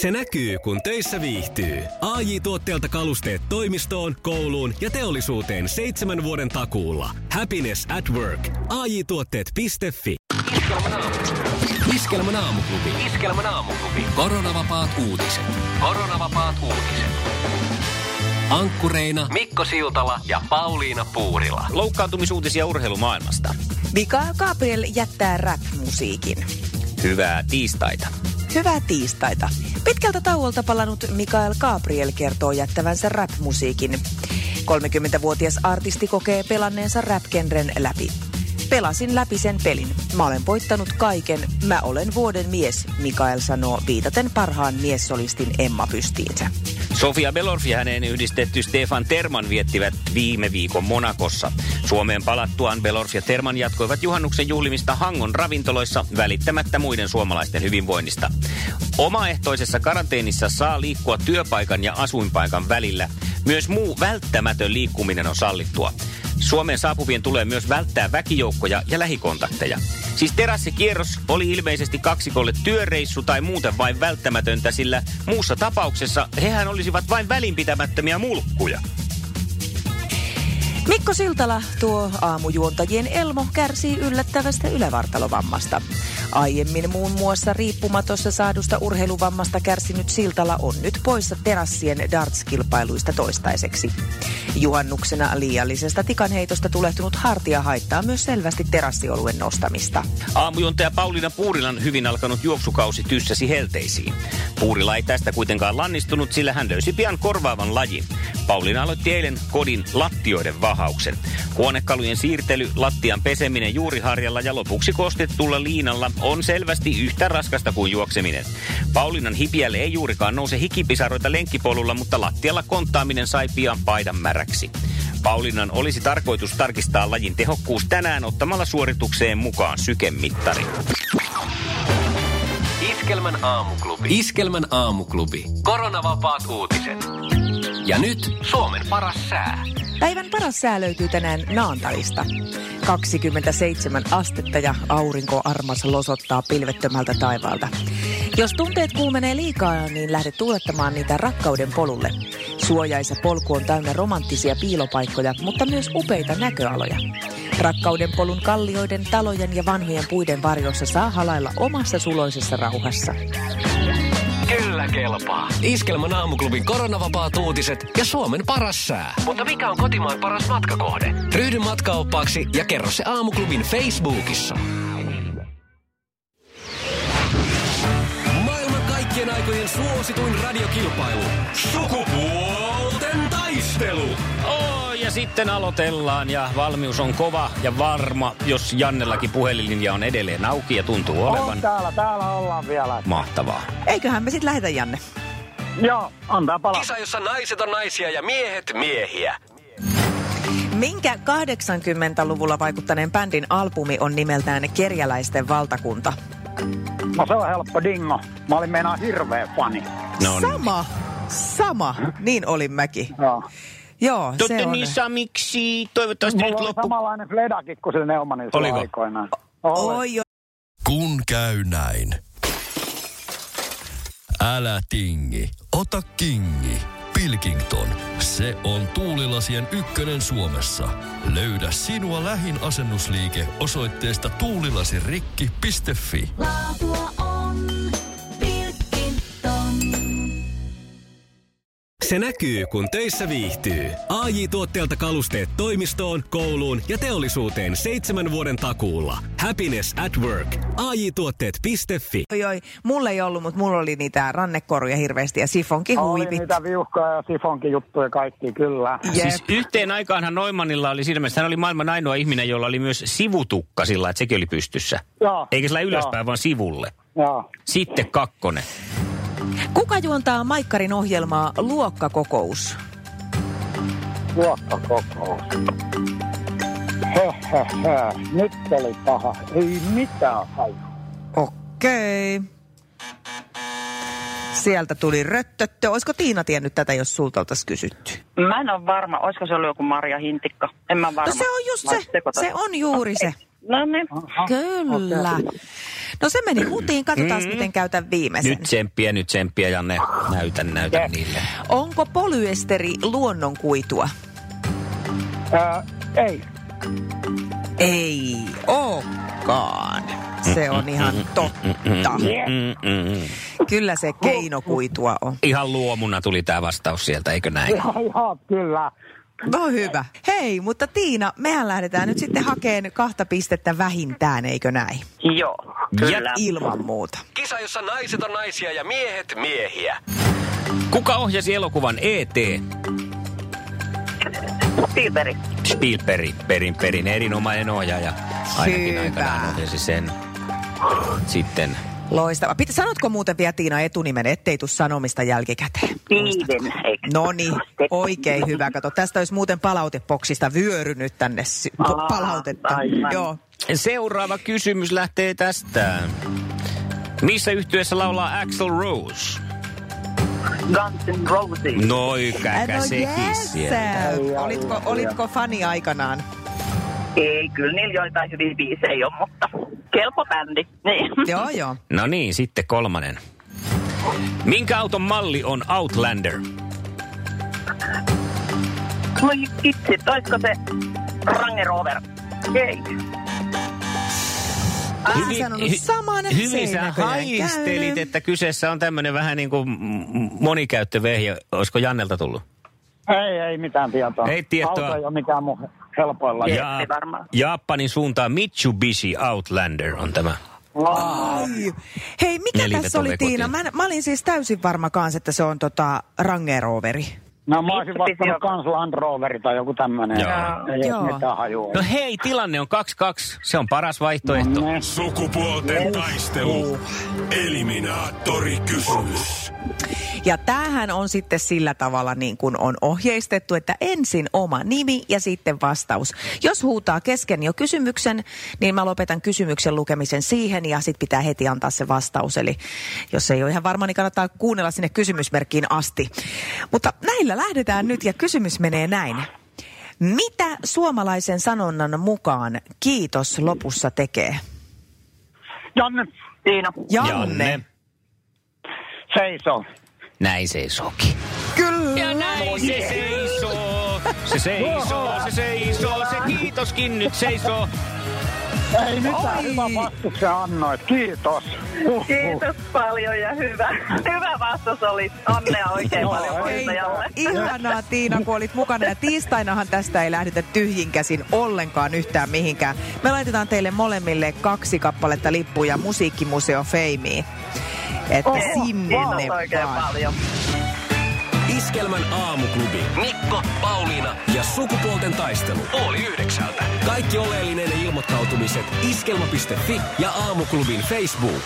Se näkyy, kun töissä viihtyy. ai tuotteelta kalusteet toimistoon, kouluun ja teollisuuteen seitsemän vuoden takuulla. Happiness at work. ai tuotteetfi Iskelmän aamuklubi. Iskelmän aamuklubi. Koronavapaat uutiset. Koronavapaat uutiset. Ankkureina Mikko Siltala ja Pauliina Puurila. Loukkaantumisuutisia urheilumaailmasta. Mikael Gabriel jättää rap-musiikin. Hyvää tiistaita. Hyvää tiistaita. Pitkältä tauolta palannut Mikael Gabriel kertoo jättävänsä rap-musiikin. 30-vuotias artisti kokee pelanneensa rap läpi. Pelasin läpi sen pelin. Mä olen voittanut kaiken. Mä olen vuoden mies, Mikael sanoo viitaten parhaan miessolistin Emma Pystiinsä. Sofia Belorf ja häneen yhdistetty Stefan Terman viettivät viime viikon Monakossa. Suomeen palattuaan Belorf ja Terman jatkoivat juhannuksen juhlimista Hangon ravintoloissa välittämättä muiden suomalaisten hyvinvoinnista. Omaehtoisessa karanteenissa saa liikkua työpaikan ja asuinpaikan välillä. Myös muu välttämätön liikkuminen on sallittua. Suomeen saapuvien tulee myös välttää väkijoukkoja ja lähikontakteja. Siis terassikierros oli ilmeisesti kaksikolle työreissu tai muuten vain välttämätöntä, sillä muussa tapauksessa hehän olisivat vain välinpitämättömiä mulkkuja. Mikko Siltala, tuo aamujuontajien Elmo, kärsii yllättävästä ylävartalovammasta. Aiemmin muun muassa riippumatossa saadusta urheiluvammasta kärsinyt Siltala on nyt poissa terassien darts-kilpailuista toistaiseksi. Juhannuksena liiallisesta tikanheitosta tulehtunut hartia haittaa myös selvästi terassioluen nostamista. Aamujuontaja Pauliina Puurilan hyvin alkanut juoksukausi tyssäsi helteisiin. Puurila ei tästä kuitenkaan lannistunut, sillä hän löysi pian korvaavan lajin. Pauliina aloitti eilen kodin lattioiden vahauksen. Huonekalujen siirtely, lattian peseminen juuriharjalla ja lopuksi kostettulla liinalla on selvästi yhtä raskasta kuin juokseminen. Paulinan hipiälle ei juurikaan nouse hikipisaroita lenkkipolulla, mutta lattialla konttaaminen sai pian paidan märäksi. Paulinan olisi tarkoitus tarkistaa lajin tehokkuus tänään ottamalla suoritukseen mukaan sykemittari. Iskelmän aamuklubi. Iskelmän aamuklubi. Koronavapaat uutiset. Ja nyt Suomen paras sää. Päivän paras sää löytyy tänään Naantalista. 27 astetta ja aurinko armas losottaa pilvettömältä taivaalta. Jos tunteet kuumenee liikaa, niin lähde tuulettamaan niitä rakkauden polulle. Suojaisa polku on täynnä romanttisia piilopaikkoja, mutta myös upeita näköaloja. Rakkauden polun kallioiden, talojen ja vanhojen puiden varjossa saa halailla omassa suloisessa rauhassa. Kyllä kelpaa. Iskelmän aamuklubin koronavapaat uutiset ja Suomen paras sää. Mutta mikä on kotimaan paras matkakohde? Ryhdy matkaoppaaksi ja kerro se aamuklubin Facebookissa. Maailman kaikkien aikojen suosituin radiokilpailu. Sukupuolten taistelu. Ja sitten aloitellaan ja valmius on kova ja varma, jos Jannellakin puhelinlinja on edelleen auki ja tuntuu olevan. On täällä, täällä ollaan vielä. Mahtavaa. Eiköhän me sitten lähetä Janne. Joo, antaa palaa. Kisa, jossa naiset on naisia ja miehet miehiä. Minkä 80-luvulla vaikuttaneen bändin albumi on nimeltään Kerjäläisten valtakunta? No se on helppo dingo. Mä olin meinaa hirveä fani. No niin. Sama, sama, niin olin mäkin. Joo. Joo, se Totta on. niin miksi Toivottavasti Mulla nyt oli loppu... samanlainen fledakin kuin sillä Neumanilla Oliko? aikoinaan. Oi, jo. Kun käy näin. Älä tingi, ota kingi. Pilkington, se on tuulilasien ykkönen Suomessa. Löydä sinua lähin asennusliike osoitteesta tuulilasirikki.fi. Laatua Se näkyy, kun töissä viihtyy. ai tuotteelta kalusteet toimistoon, kouluun ja teollisuuteen seitsemän vuoden takuulla. Happiness at work. ai tuotteetfi Oi, oi. Mulla ei ollut, mutta mulla oli niitä rannekoruja hirveästi ja sifonkin Oli huivit. niitä viuhkoja ja sifonkin juttuja kaikki, kyllä. Jep. Siis yhteen aikaanhan Noimannilla oli siinä mielessä, hän oli maailman ainoa ihminen, jolla oli myös sivutukka sillä, että sekin oli pystyssä. Joo. Eikä sillä ylöspäin, vaan sivulle. Joo. Sitten kakkonen. Kuka juontaa Maikkarin ohjelmaa Luokkakokous? Luokkakokous. He, he, he. Nyt oli paha. Ei mitään haju. Okei. Sieltä tuli röttöttö. Olisiko Tiina tiennyt tätä, jos sulta oltaisiin kysytty? Mä en ole varma, olisiko se ollut joku Marja Hintikka. En mä varma. No se on just se. Se on juuri se. No niin. Kyllä. No se meni hutiin, katsotaan Mm. miten käytän viimeisen. Nyt tsemppiä, nyt tsemppiä, Janne. Näytän, näytän Yes. niille. Onko polyesteri luonnonkuitua? Ää, ei. Ei ookaan. Se on ihan totta. Mm-mm. Kyllä se keinokuitua on. Ihan luomuna tuli tämä vastaus sieltä, eikö näin? Ihan, ihan kyllä. No hyvä. Hei, mutta Tiina, mehän lähdetään nyt sitten hakeen kahta pistettä vähintään, eikö näin? Joo, kyllä. Ilman muuta. Kisa, jossa naiset on naisia ja miehet miehiä. Kuka ohjasi elokuvan E.T.? Spielberg. Spielberg, perin perin erinomainen ohjaaja. Ainakin Hyvä. aikanaan ohjasi sen. Sitten Loistava. Pitä, sanotko muuten vielä Tiina etunimen, ettei tuu sanomista jälkikäteen? No niin, oikein hyvä. Kato, tästä olisi muuten palautepoksista vyörynyt tänne Aa, palautetta. aivan. Joo. seuraava kysymys lähtee tästä. Missä yhtyessä laulaa Axel Rose? Guns N' Roses. Noi käkä no sekin yes. sieltä. Olitko, olitko fani aikanaan? Ei, kyllä niillä joitain hyviä biisejä on, mutta kelpo bändi. Niin. Joo, joo. No niin, sitten kolmannen. Minkä auton malli on Outlander? Voi itse, olisiko se Range Rover? Ei. Hyvin, saman hyvin sä haistelit, että kyseessä on tämmöinen vähän niin kuin monikäyttövehje. Olisiko Jannelta tullut? Ei, ei mitään tietoa. Ei tietoa. Auto ei ole mikään mun helpoilla. Ja, varmaan. Japanin suuntaan Mitsubishi Outlander on tämä. Ai. Hei, mikä Neljä tässä oli. Tiina? Mä, mä olin siis täysin varma kanssa, että se on tota Range Roveri. No mä olisin vastannut kans Land Roveri tai joku tämmönen. Joo. Ei Joo. mitään hajua. No hei, tilanne on 2-2. Se on paras vaihtoehto. Ne. Sukupuolten taistelu. Eliminaattori kysymys. Ja tämähän on sitten sillä tavalla niin kuin on ohjeistettu, että ensin oma nimi ja sitten vastaus. Jos huutaa kesken jo kysymyksen, niin mä lopetan kysymyksen lukemisen siihen ja sitten pitää heti antaa se vastaus. Eli jos ei ole ihan varma, niin kannattaa kuunnella sinne kysymysmerkkiin asti. Mutta näillä lähdetään nyt ja kysymys menee näin. Mitä suomalaisen sanonnan mukaan kiitos lopussa tekee? Janne, Tiina. Janne. seiso. Näin seisookin. Kyllä. Ja näin se seisoo. Se seisoo, se seisoo, se kiitoskin nyt seisoo. Ei mitään, hyvä vastuksen annoit. Kiitos. Huhhuh. Kiitos paljon ja hyvä. Hyvä vastaus oli. Onnea oikein Joo, paljon voittajalle. Ihanaa Tiina, kun olit mukana. Ja tiistainahan tästä ei lähdetä tyhjin käsin ollenkaan yhtään mihinkään. Me laitetaan teille molemmille kaksi kappaletta lippuja Musiikkimuseo Feimiin. Että sinne Kiitos oikein vaan. paljon. Iskelmän aamuklubi. Mikko, Pauliina ja sukupuolten taistelu. Oli yhdeksältä. Kaikki oleellinen ilmoittautumiset iskelma.fi ja aamuklubin Facebook.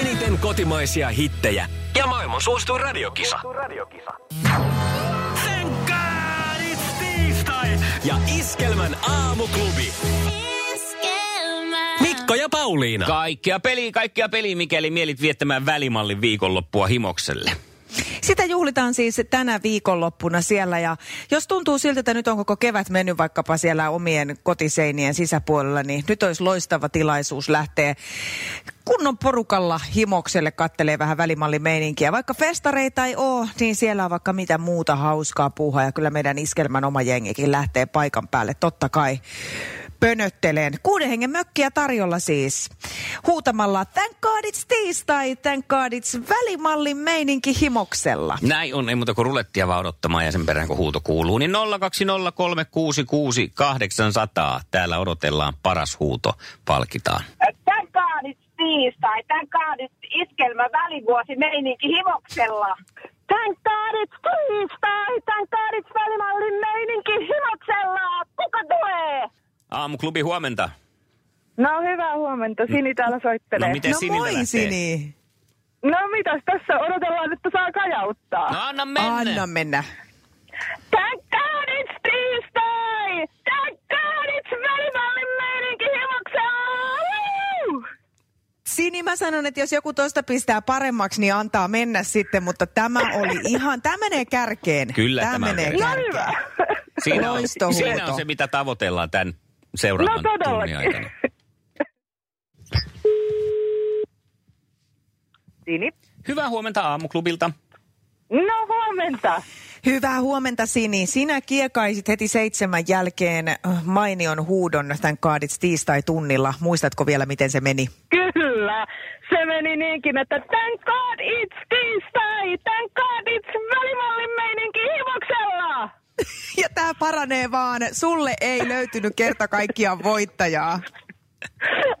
Eniten kotimaisia hittejä ja maailman suosituin radiokisa. Thank God it's tiistai! Ja Iskelmän aamuklubi. Mikko ja Pauliina. Kaikkea peliä, kaikkea peliä, mikäli mielit viettämään välimallin viikonloppua himokselle. Sitä juhlitaan siis tänä viikonloppuna siellä ja jos tuntuu siltä, että nyt on koko kevät mennyt vaikkapa siellä omien kotiseinien sisäpuolella, niin nyt olisi loistava tilaisuus lähteä kunnon porukalla himokselle kattelee vähän välimallin meininkiä. Vaikka festareita ei ole, niin siellä on vaikka mitä muuta hauskaa puuhaa ja kyllä meidän iskelmän oma jengikin lähtee paikan päälle totta kai pönötteleen. Kuuden hengen mökkiä tarjolla siis. Huutamalla Thank God it's tiistai, thank God it's välimallin meininki himoksella. Näin on, ei muuta kuin rulettia vaan odottamaan ja sen perään kun huuto kuuluu. Niin 020366800. Täällä odotellaan paras huuto, palkitaan. Tän kaadit tiistai, tän kaadit iskelmä välivuosi meininki himoksella. Tän kaadit tiistai, tän kaadit välimallin meininki himoksella. Kuka tulee? Aamuklubi huomenta. No hyvää huomenta, Sini täällä soittelee. No miten no moi lähtee? Sini. no mitäs tässä odotellaan, että saa kajauttaa. No anna mennä. Anna mennä. Tän kaadit tiistai, tän kaadit välimallin meininki himoksella. Woo! Sini, mä sanon, että jos joku toista pistää paremmaksi, niin antaa mennä sitten, mutta tämä oli ihan, tämä menee kärkeen. Kyllä tämä tämä menee menee. No kärkeen. hyvä. Siinä on, siinä on se, mitä tavoitellaan tämän seuraavan no, tunnin aikana. Sini. Hyvää huomenta aamuklubilta. No huomenta. Hyvää huomenta Sini. Sinä kiekaisit heti seitsemän jälkeen äh, mainion huudon tämän kaadits tiistai-tunnilla. Muistatko vielä, miten se meni? Kyllä. Se meni niinkin, että thank god it's tiistai, paranee vaan. Sulle ei löytynyt kerta kaikkiaan voittajaa.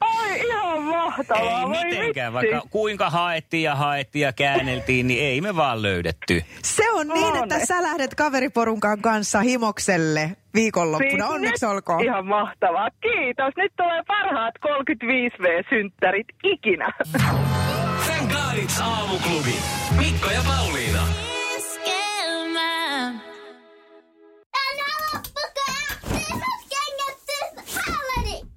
Ai ihan mahtavaa. Ei voi mitenkään, vitsi. vaikka kuinka haettiin ja haettiin ja käänneltiin, niin ei me vaan löydetty. Se on niin, että sä lähdet kaveriporunkan kanssa himokselle viikonloppuna. Siis Onneksi nyt olkoon. Ihan mahtavaa. Kiitos. Nyt tulee parhaat 35V-synttärit ikinä. Thank it's aamuklubi. Mikko ja Pauliina.